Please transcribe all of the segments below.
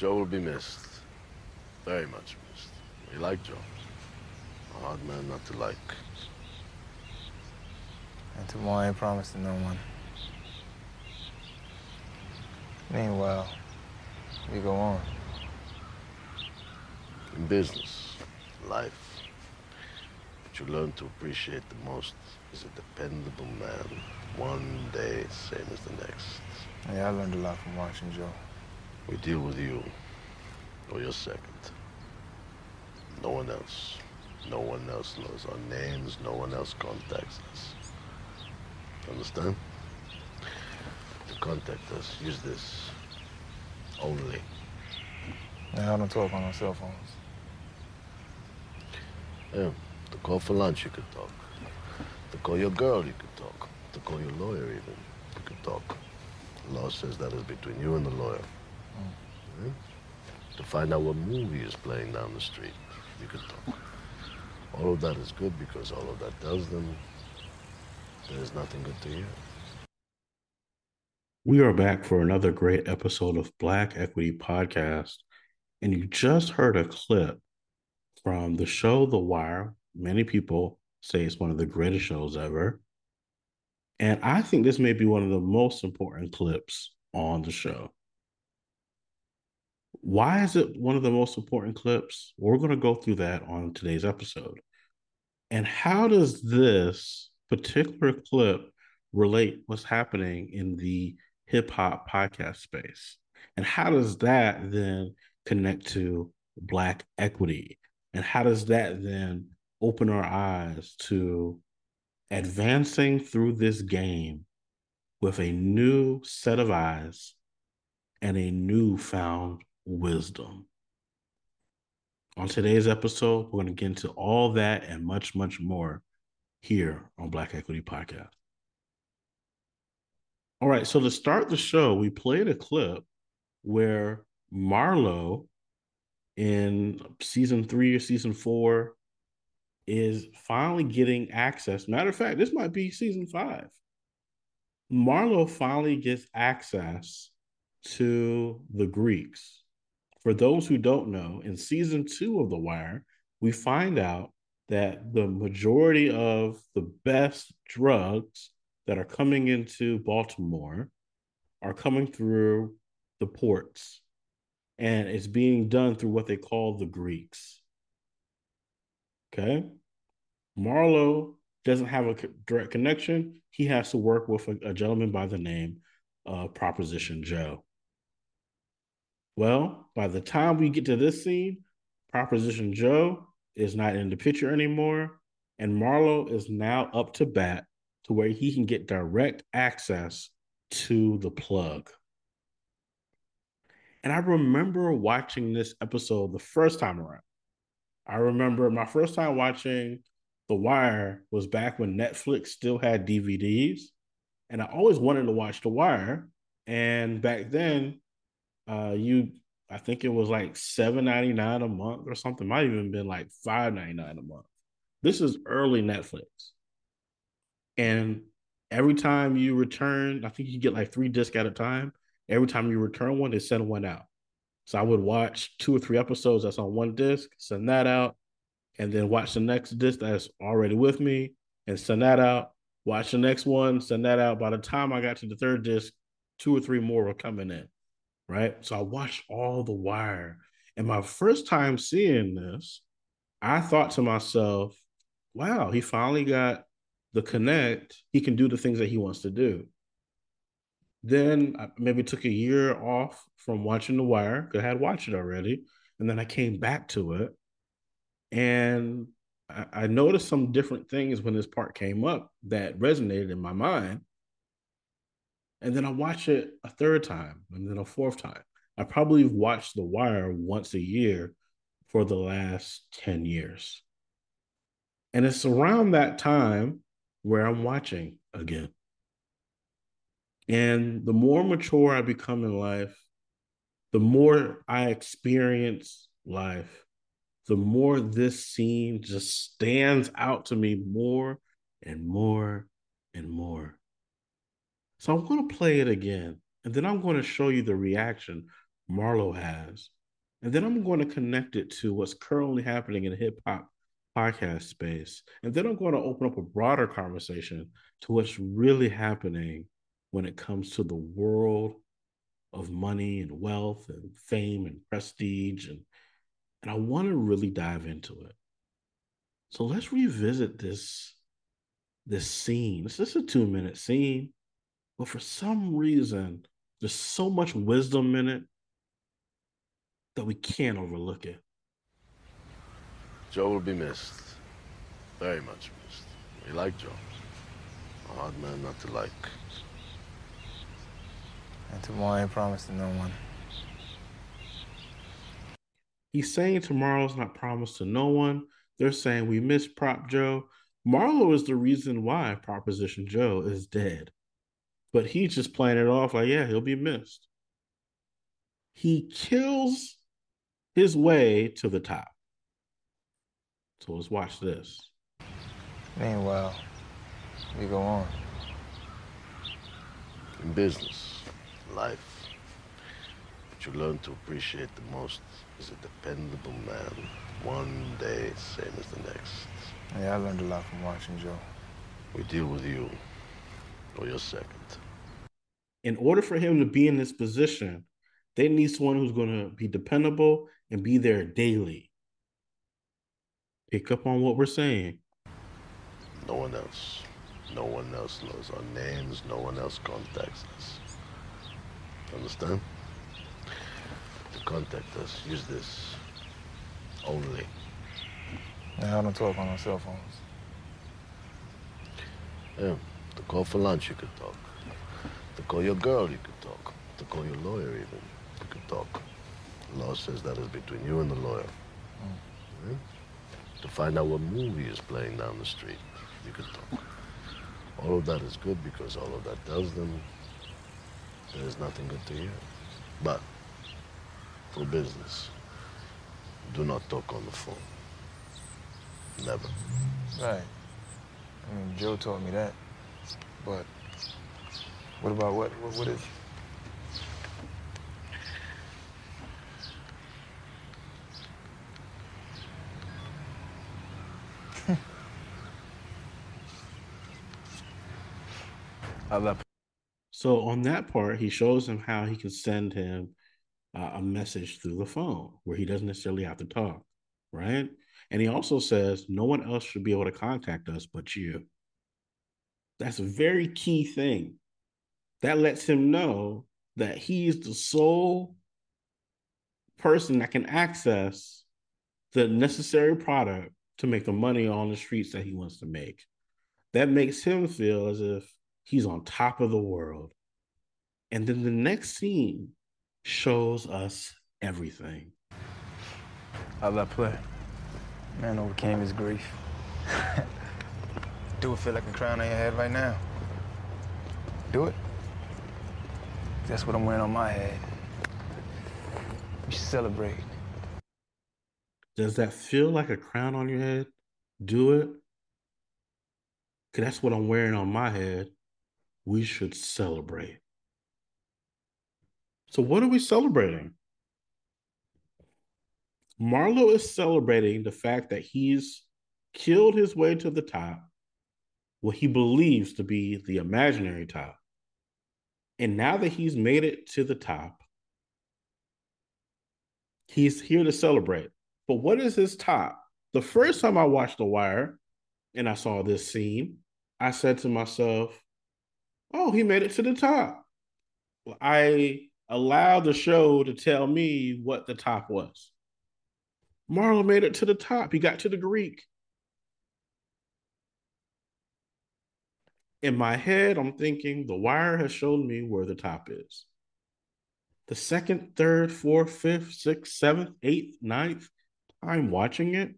Joe will be missed. Very much missed. We like Joe. A hard man not to like. And tomorrow ain't promised to no one. Meanwhile, we go on. In business, life, what you learn to appreciate the most is a dependable man. One day, same as the next. Yeah, I learned a lot from watching Joe. We deal with you, or your second. No one else. No one else knows our names. No one else contacts us. Understand? To contact us, use this. Only. Yeah, I don't talk on no cell phones. Yeah. To call for lunch, you could talk. To call your girl, you could talk. To call your lawyer, even, you could talk. The law says that is between you and the lawyer. Yeah? To find out what movie is playing down the street, you could talk. All of that is good because all of that tells them there's nothing good to hear. We are back for another great episode of Black Equity Podcast. And you just heard a clip from the show The Wire. Many people say it's one of the greatest shows ever. And I think this may be one of the most important clips on the show. Why is it one of the most important clips? We're going to go through that on today's episode. And how does this particular clip relate what's happening in the hip hop podcast space? And how does that then connect to Black equity? And how does that then open our eyes to advancing through this game with a new set of eyes and a newfound wisdom? On today's episode, we're going to get into all that and much, much more here on Black Equity Podcast. All right, so to start the show, we played a clip where Marlo in season three or season four is finally getting access. Matter of fact, this might be season five. Marlo finally gets access to the Greeks. For those who don't know, in season two of The Wire, we find out that the majority of the best drugs that are coming into Baltimore are coming through the ports and it's being done through what they call the Greeks. Okay. Marlo doesn't have a direct connection. He has to work with a, a gentleman by the name of Proposition Joe. Well, by the time we get to this scene, Proposition Joe is not in the picture anymore. And Marlo is now up to bat to where he can get direct access to the plug. And I remember watching this episode the first time around. I remember my first time watching The Wire was back when Netflix still had DVDs. And I always wanted to watch The Wire. And back then, uh, you I think it was like seven ninety nine a month or something. Might even been like five ninety nine a month. This is early Netflix, and every time you return, I think you get like three discs at a time. Every time you return one, they send one out. So I would watch two or three episodes that's on one disc, send that out, and then watch the next disc that's already with me, and send that out. Watch the next one, send that out. By the time I got to the third disc, two or three more were coming in right? So I watched all The Wire. And my first time seeing this, I thought to myself, wow, he finally got the connect. He can do the things that he wants to do. Then I maybe took a year off from watching The Wire because I had watched it already. And then I came back to it. And I, I noticed some different things when this part came up that resonated in my mind. And then I watch it a third time and then a fourth time. I probably watched The Wire once a year for the last 10 years. And it's around that time where I'm watching again. And the more mature I become in life, the more I experience life, the more this scene just stands out to me more and more and more. So I'm going to play it again, and then I'm going to show you the reaction Marlo has. And then I'm going to connect it to what's currently happening in hip hop podcast space. And then I'm going to open up a broader conversation to what's really happening when it comes to the world of money and wealth and fame and prestige. And, and I want to really dive into it. So let's revisit this, this scene. This is a two minute scene, but for some reason, there's so much wisdom in it that we can't overlook it. Joe will be missed. Very much missed. We like Joe. A hard man not to like. And tomorrow ain't promised to no one. He's saying tomorrow's not promised to no one. They're saying we miss Prop Joe. Marlo is the reason why Proposition Joe is dead. But he's just playing it off like, yeah, he'll be missed. He kills his way to the top. So let's watch this. Meanwhile, we go on. In business, life, what you learn to appreciate the most is a dependable man. One day, same as the next. Yeah, I learned a lot from watching Joe. We deal with you, or your second. In order for him to be in this position, they need someone who's going to be dependable and be there daily. Pick up on what we're saying. No one else. No one else knows our names. No one else contacts us. Understand? To contact us, use this. Only. Yeah, I don't talk on our cell phones. Yeah. To call for lunch, you could talk. To call your girl, you could talk. To call your lawyer, even, you could talk. The law says that is between you and the lawyer. Mm. To find out what movie is playing down the street, you could talk. All of that is good because all of that tells them there is nothing good to hear. But for business, do not talk on the phone. Never. Right. I mean, Joe taught me that. But what about what? What, what is? I love. So on that part, he shows him how he can send him uh, a message through the phone where he doesn't necessarily have to talk, right? And he also says no one else should be able to contact us but you. That's a very key thing. That lets him know that he's the sole person that can access the necessary product to make the money on the streets that he wants to make. That makes him feel as if he's on top of the world. And then the next scene shows us everything. How'd that play? Man overcame his grief. Do it feel like a crown on your head right now? Do it? That's what I'm wearing on my head. We should celebrate. Does that feel like a crown on your head? Do it? Because that's what I'm wearing on my head. We should celebrate. So, what are we celebrating? Marlo is celebrating the fact that he's killed his way to the top, what he believes to be the imaginary top. And now that he's made it to the top, he's here to celebrate. But what is his top? The first time I watched The Wire and I saw this scene, I said to myself, oh, he made it to the top. I allowed the show to tell me what the top was. Marlo made it to the top. He got to the Greek. In my head, I'm thinking the wire has shown me where the top is. The second, third, fourth, fifth, sixth, seventh, eighth, ninth time watching it,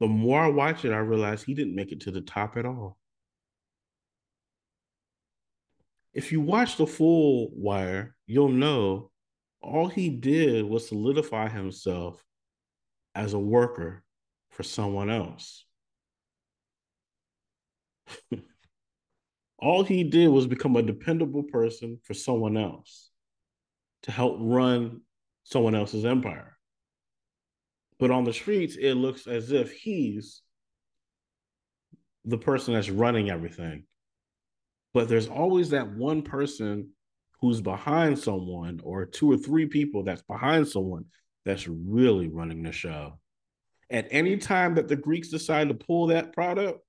the more I watch it, I realize he didn't make it to the top at all. If you watch the full wire, you'll know all he did was solidify himself as a worker for someone else. all he did was become a dependable person for someone else to help run someone else's empire. But on the streets, it looks as if he's the person that's running everything. But there's always that one person who's behind someone, or two or three people that's behind someone that's really running the show. At any time that the Greeks decide to pull that product,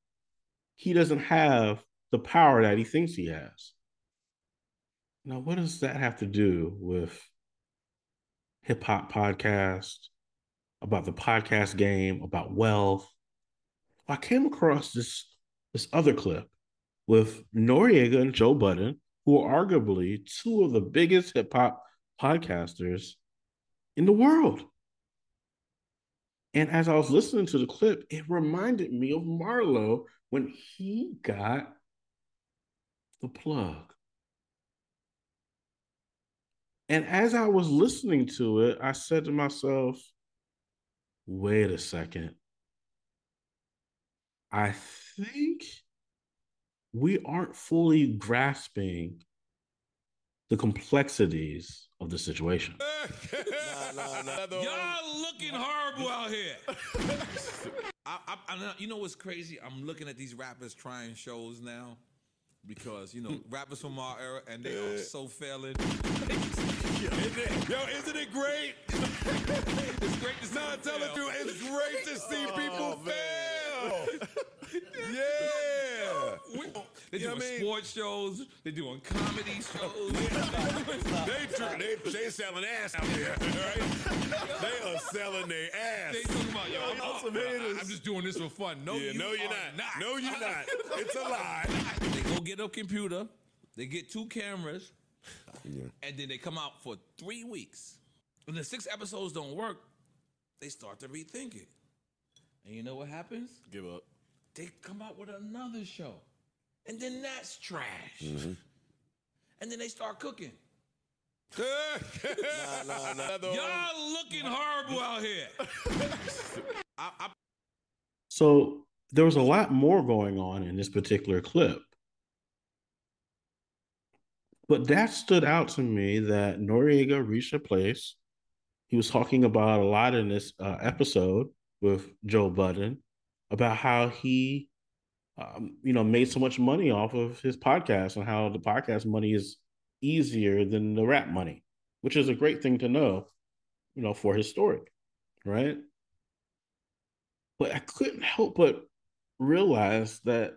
he doesn't have the power that he thinks he has. Now, what does that have to do with hip hop podcast, about the podcast game, about wealth? I came across this this other clip with Noreaga and Joe Budden, who are arguably two of the biggest hip hop podcasters in the world. And as I was listening to the clip, it reminded me of Marlo when he got the plug. And as I was listening to it, I said to myself, wait a second. I think we aren't fully grasping the complexities of the situation. nah, nah, nah, Y'all looking horrible out here. I, I, I, you know what's crazy? I'm looking at these rappers trying shows now because you know rappers from our era and they are so failing. Yo, isn't it great? it's great to see. No, tell the truth. It's great to see oh, people fail. yeah. We, they're doing I mean? sports shows. They're doing comedy shows. they, they they selling ass out there, right? they are selling their ass. They talking about yo. I'm, I'm, I'm, just doing this for fun. No, yeah, you no, you're not. not. No, you're not. It's a lie. They go get a computer. They get two cameras. Yeah. And then they come out for three weeks. When the six episodes don't work, they start to rethink it. And you know what happens? Give up. They come out with another show. And then that's trash. Mm-hmm. And then they start cooking. nah, nah, nah. Y'all looking horrible out here. I, I... So there was a lot more going on in this particular clip. But that stood out to me that Noreaga reached a place. He was talking about a lot in this uh, episode with Joe Budden about how he, um, you know, made so much money off of his podcast and how the podcast money is easier than the rap money, which is a great thing to know, you know, for his story, right? But I couldn't help but realize that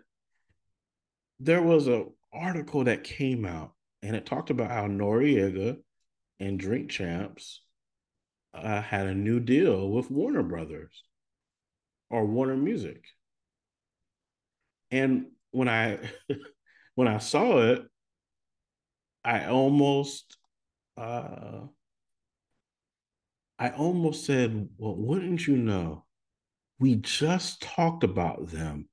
there was a article that came out and it talked about how Noreaga and Drink Champs uh, had a new deal with Warner Brothers or Warner Music. And when I when I saw it, I almost uh, I almost said, "Well, wouldn't you know? We just talked about them."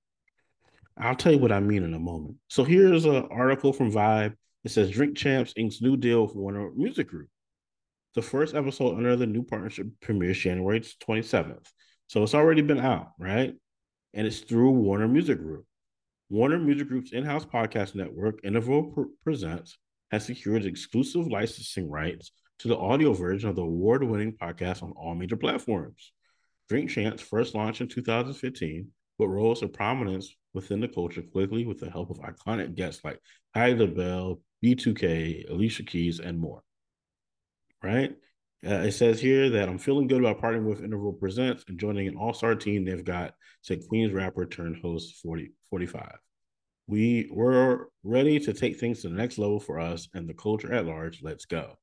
I'll tell you what I mean in a moment. So here's an article from Vibe it says Drink Champs Inc.'s new deal with Warner Music Group. The first episode under the new partnership premieres January 27th. So it's already been out, right? And it's through Warner Music Group. Warner Music Group's in house podcast network, Interval Presents, has secured exclusive licensing rights to the audio version of the award winning podcast on all major platforms. Drink Champs first launched in 2015, but rose to prominence within the culture quickly with the help of iconic guests like Patti LaBelle, B2K, Alicia Keys, and more. Right? Uh, it says here that I'm feeling good about partnering with Interval Presents and joining an all star team they've got, said Queens rapper turned host 40, 45. We were ready to take things to the next level for us and the culture at large. Let's go.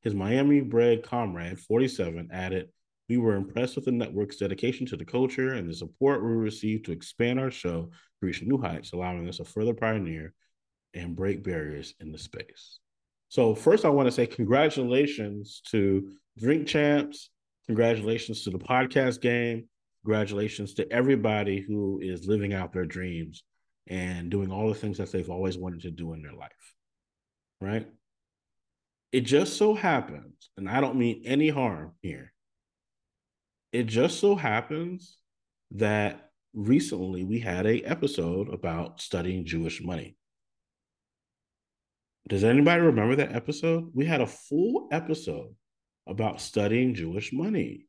His Miami bred comrade, 47, added, We were impressed with the network's dedication to the culture and the support we received to expand our show to reach new heights, allowing us to further pioneer and break barriers in the space. So, first, I want to say congratulations to Drink Champs. Congratulations to the podcast game. Congratulations to everybody who is living out their dreams and doing all the things that they've always wanted to do in their life. Right? It just so happens, and I don't mean any harm here, it just so happens that recently we had a episode about studying Jewish money. Does anybody remember that episode? We had a full episode about studying Jewish money.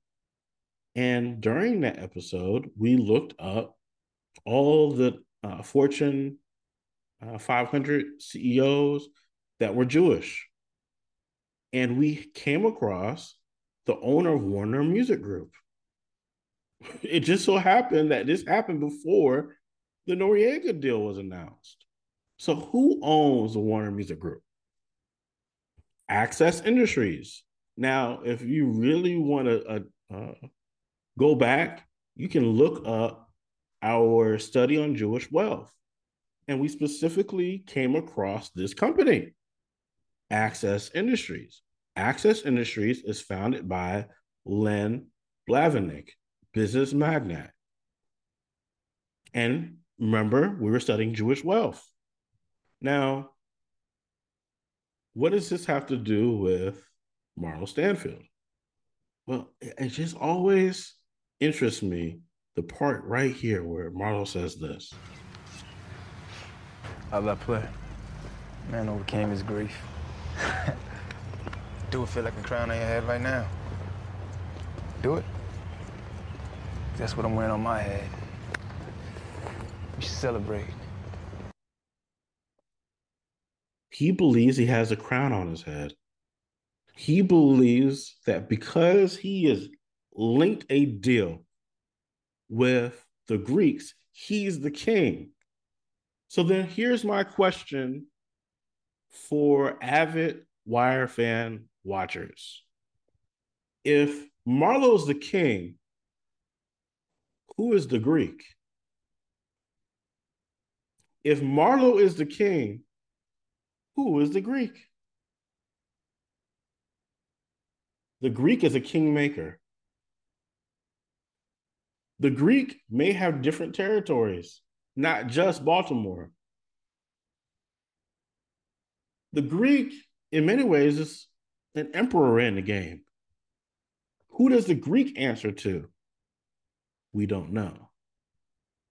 And during that episode, we looked up all the uh, Fortune uh, 500 CEOs that were Jewish. And we came across the owner of Warner Music Group. It just so happened that this happened before the Noreaga deal was announced. So, who owns the Warner Music Group? Access Industries. Now, if you really want to uh, uh, go back, you can look up our study on Jewish wealth. And we specifically came across this company, Access Industries. Access Industries is founded by Len Blavatnik, business magnate. And remember, we were studying Jewish wealth. Now, what does this have to do with Marlo Stanfield? Well, it just always interests me the part right here where Marlo says this. How that play? Man overcame his grief. Do it feel like a crown on your head right now? Do it? That's what I'm wearing on my head. We should celebrate. He believes he has a crown on his head. He believes that because he has linked a deal with the Greeks, he's the king. So then here's my question for avid Wire fan watchers. If Marlo's the king, who is the Greek? If Marlo is the king, who is the Greek? The Greek is a kingmaker. The Greek may have different territories, not just Baltimore. The Greek, in many ways, is an emperor in the game. Who does the Greek answer to? We don't know.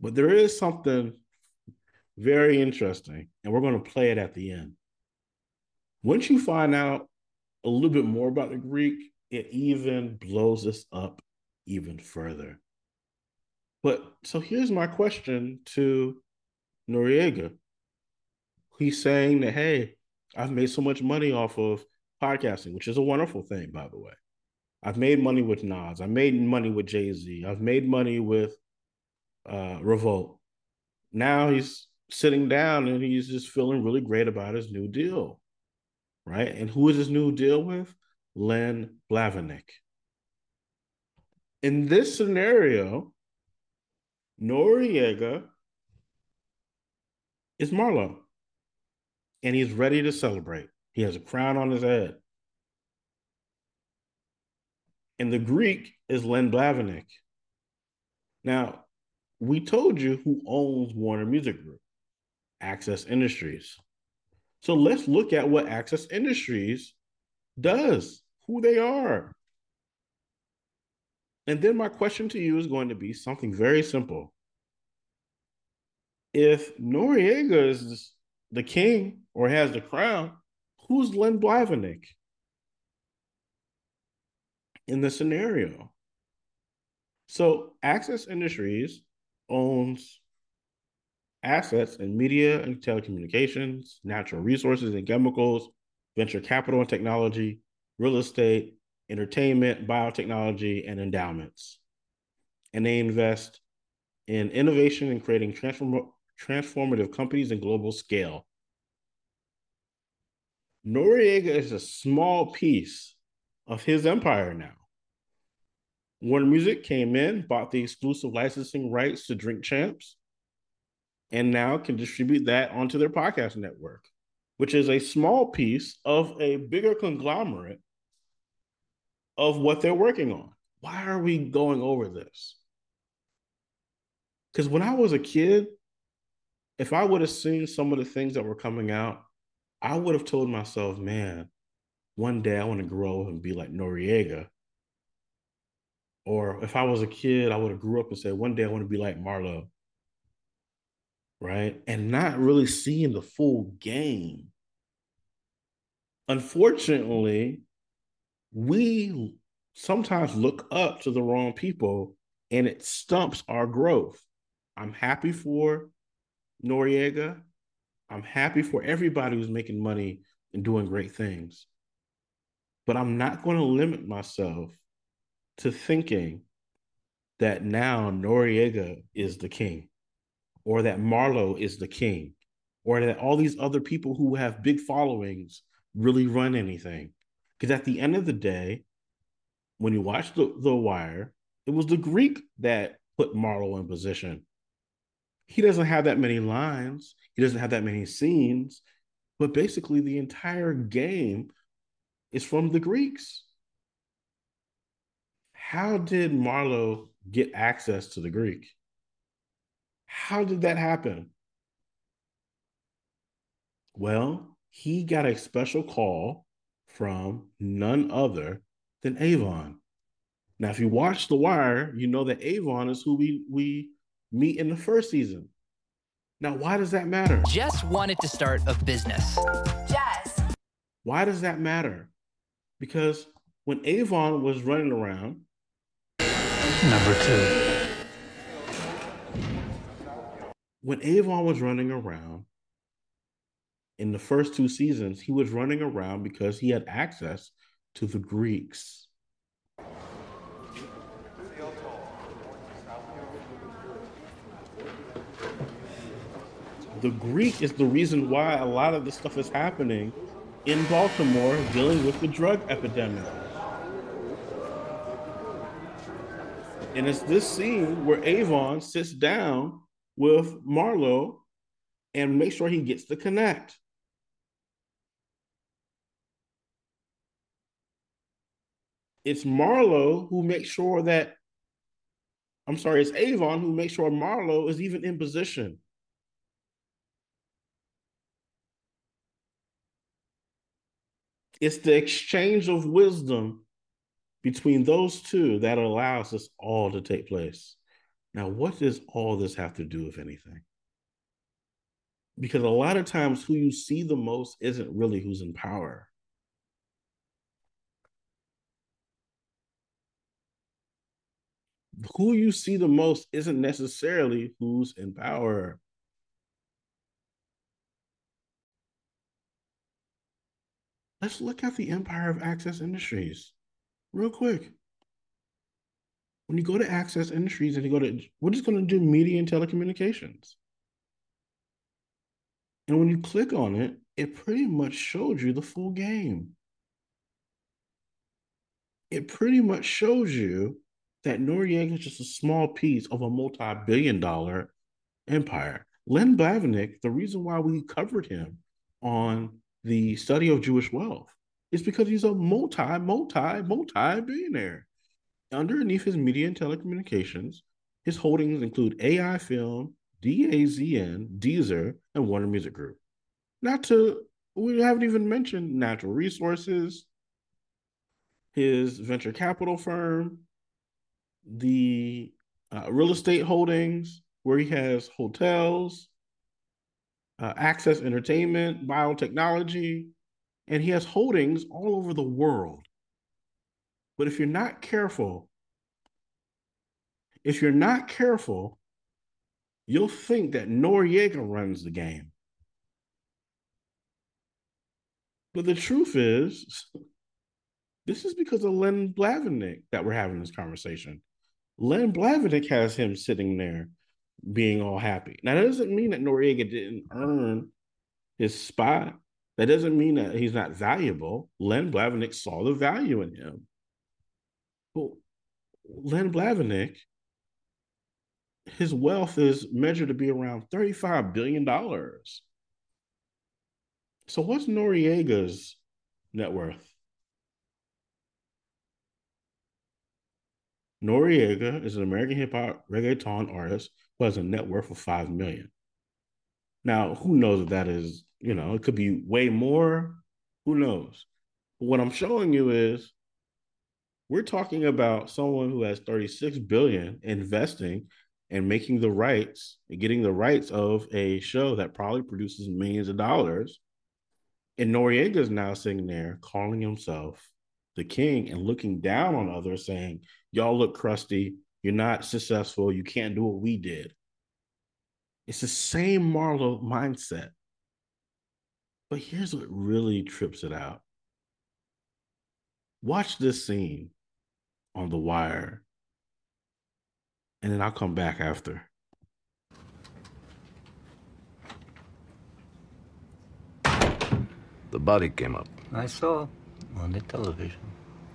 But there is something very interesting, and we're going to play it at the end. Once you find out a little bit more about the Greek, it even blows us up even further. But so here's my question to Noreaga. He's saying that, hey, I've made so much money off of podcasting, which is a wonderful thing, by the way. I've made money with Nas. I made money with Jay Z. I've made money with uh, Revolt. Now he's sitting down and he's just feeling really great about his new deal, right? And who is his new deal with? Len Blavatnik. In this scenario, Noreaga is Marlo, and he's ready to celebrate. He has a crown on his head. And the Greek is Len Blavatnik. Now, we told you who owns Warner Music Group, Access Industries. So let's look at what Access Industries does, who they are. And then my question to you is going to be something very simple. If Noreaga is the king or has the crown, who's Len Blavatnik in the scenario? So Access Industries owns assets in media and telecommunications, natural resources and chemicals, venture capital and technology, real estate, entertainment, biotechnology, and endowments. And they invest in innovation and creating transform- transformative companies and global scale. Noreaga is a small piece of his empire now. Warner Music came in, bought the exclusive licensing rights to Drink Champs, and now can distribute that onto their podcast network, which is a small piece of a bigger conglomerate of what they're working on. Why are we going over this? Because when I was a kid, if I would have seen some of the things that were coming out, I would have told myself, man, one day I want to grow and be like Noreaga. Or if I was a kid, I would have grew up and said, one day I want to be like Marlo. Right. And not really seeing the full game. Unfortunately, we sometimes look up to the wrong people and it stumps our growth. I'm happy for Noreaga. I'm happy for everybody who's making money and doing great things. But I'm not going to limit myself to thinking that now Noreaga is the king, or that Marlo is the king, or that all these other people who have big followings really run anything. Because at the end of the day, when you watch the, the Wire, it was the Greek that put Marlo in position. He doesn't have that many lines, he doesn't have that many scenes, but basically the entire game is from the Greeks. How did Marlo get access to the Greek? How did that happen? Well, he got a special call from none other than Avon. Now, if you watch The Wire, you know that Avon is who we we meet in the first season. Now, why does that matter? Jess wanted to start a business. Jess. Why does that matter? Because when Avon was running around, Number two. When Avon was running around in the first two seasons, he was running around because he had access to the Greeks. The Greek is the reason why a lot of the stuff is happening in Baltimore dealing with the drug epidemic. And it's this scene where Avon sits down with Marlo and make sure he gets the connect. It's Marlo who makes sure that, I'm sorry, it's Avon who makes sure Marlo is even in position. It's the exchange of wisdom between those two that allows this all to take place. Now, what does all this have to do with anything? Because a lot of times, who you see the most isn't really who's in power. Who you see the most isn't necessarily who's in power. Let's look at the empire of access industries real quick. When you go to access industries and you go to, we're just going to do media and telecommunications. And when you click on it, it pretty much showed you the full game. It pretty much shows you that Noreaga is just a small piece of a multi billion dollar empire. Len Blavatnik, the reason why we covered him on the study of Jewish wealth is because he's a multi, multi, multi billionaire. Underneath his media and telecommunications, his holdings include AI Film, DAZN, Deezer, and Warner Music Group. Not to, we haven't even mentioned natural resources, his venture capital firm, the uh, real estate holdings, where he has hotels, uh, access entertainment, biotechnology, and he has holdings all over the world. But if you're not careful, if you're not careful, you'll think that Noreaga runs the game. But the truth is, this is because of Len Blavatnik that we're having this conversation. Len Blavatnik has him sitting there being all happy. Now, that doesn't mean that Noreaga didn't earn his spot. That doesn't mean that he's not valuable. Len Blavatnik saw the value in him. Well, Len Blavatnik, his wealth is measured to be around $35 billion. So, what's Noreaga's net worth? Noreaga is an American hip hop reggaeton artist who has a net worth of five million. Now, who knows if that is, you know, it could be way more. Who knows? But what I'm showing you is we're talking about someone who has 36 billion investing and making the rights and getting the rights of a show that probably produces millions of dollars. And Noreaga is now sitting there calling himself the king and looking down on others, saying, Y'all look crusty. You're not successful. You can't do what we did. It's the same Marlo mindset. But here's what really trips it out. Watch this scene on The Wire, and then I'll come back after. The body came up. I saw on the television.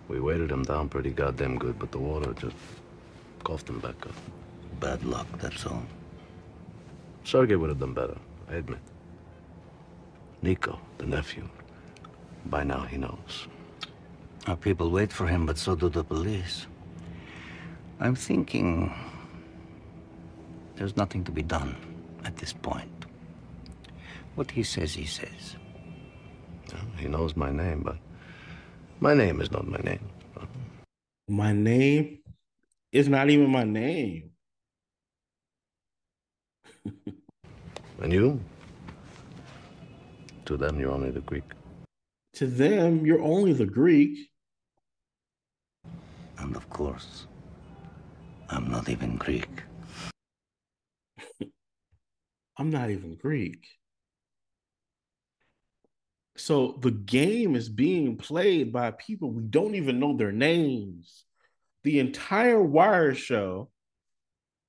We weighted him down pretty goddamn good, but the water just coughed him back up. Bad luck, that's all. Sergey would have done better, I admit. Nico, the nephew. By now he knows. Our people wait for him, but so do the police. I'm thinking there's nothing to be done at this point. What he says, he says. Well, he knows my name, but my name is not my name. My name is not even my name. And you? To them, you're only the Greek. To them, you're only the Greek. And of course, I'm not even Greek. I'm not even Greek. So the game is being played by people we don't even know their names. The entire Wire show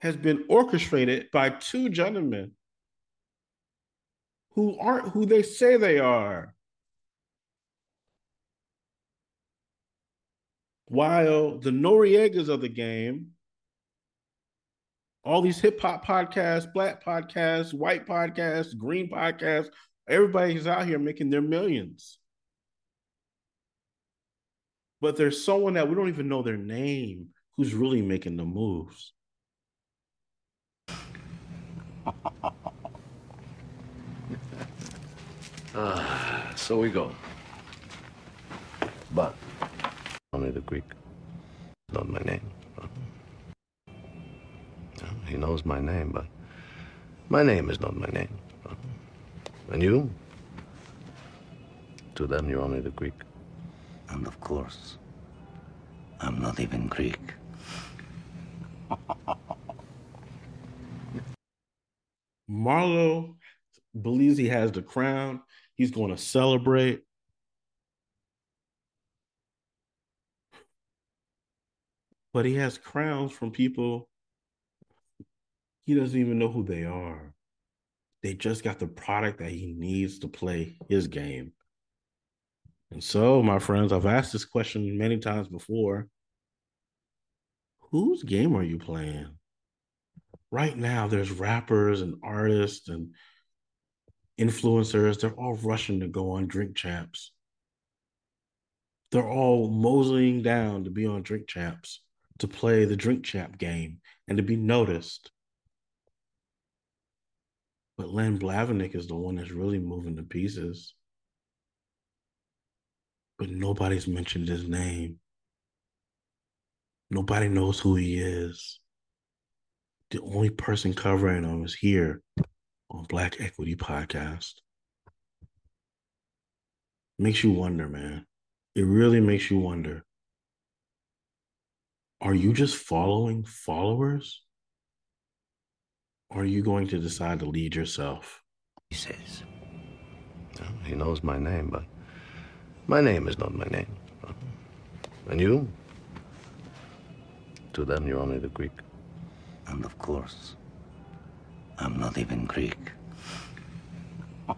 has been orchestrated by two gentlemen who aren't who they say they are. While the Noreagas of the game, all these hip hop podcasts, black podcasts, white podcasts, green podcasts, everybody's out here making their millions. But there's someone that we don't even know their name who's really making the moves. Ah, so we go. But only the Greek. Not my name. He knows my name, but my name is not my name. And you? To them, you're only the Greek. And of course, I'm not even Greek. Marlo believes he has the crown. He's going to celebrate. But he has crowns from people he doesn't even know who they are. They just got the product that he needs to play his game. And so, my friends, I've asked this question many times before. Whose game are you playing? Right now, there's rappers and artists and influencers. They're all rushing to go on Drink Champs. They're all moseying down to be on Drink Champs, to play the Drink Champ game and to be noticed. But Len Blavatnik is the one that's really moving the pieces. But nobody's mentioned his name. Nobody knows who he is. The only person covering him is here on Black Equity Podcast. Makes you wonder, man. It really makes you wonder. Are you just following followers? Or are you going to decide to lead yourself? He says. Well, He knows my name, but my name is not my name. And you? To them, you're only the Greek. And of course, I'm not even Greek.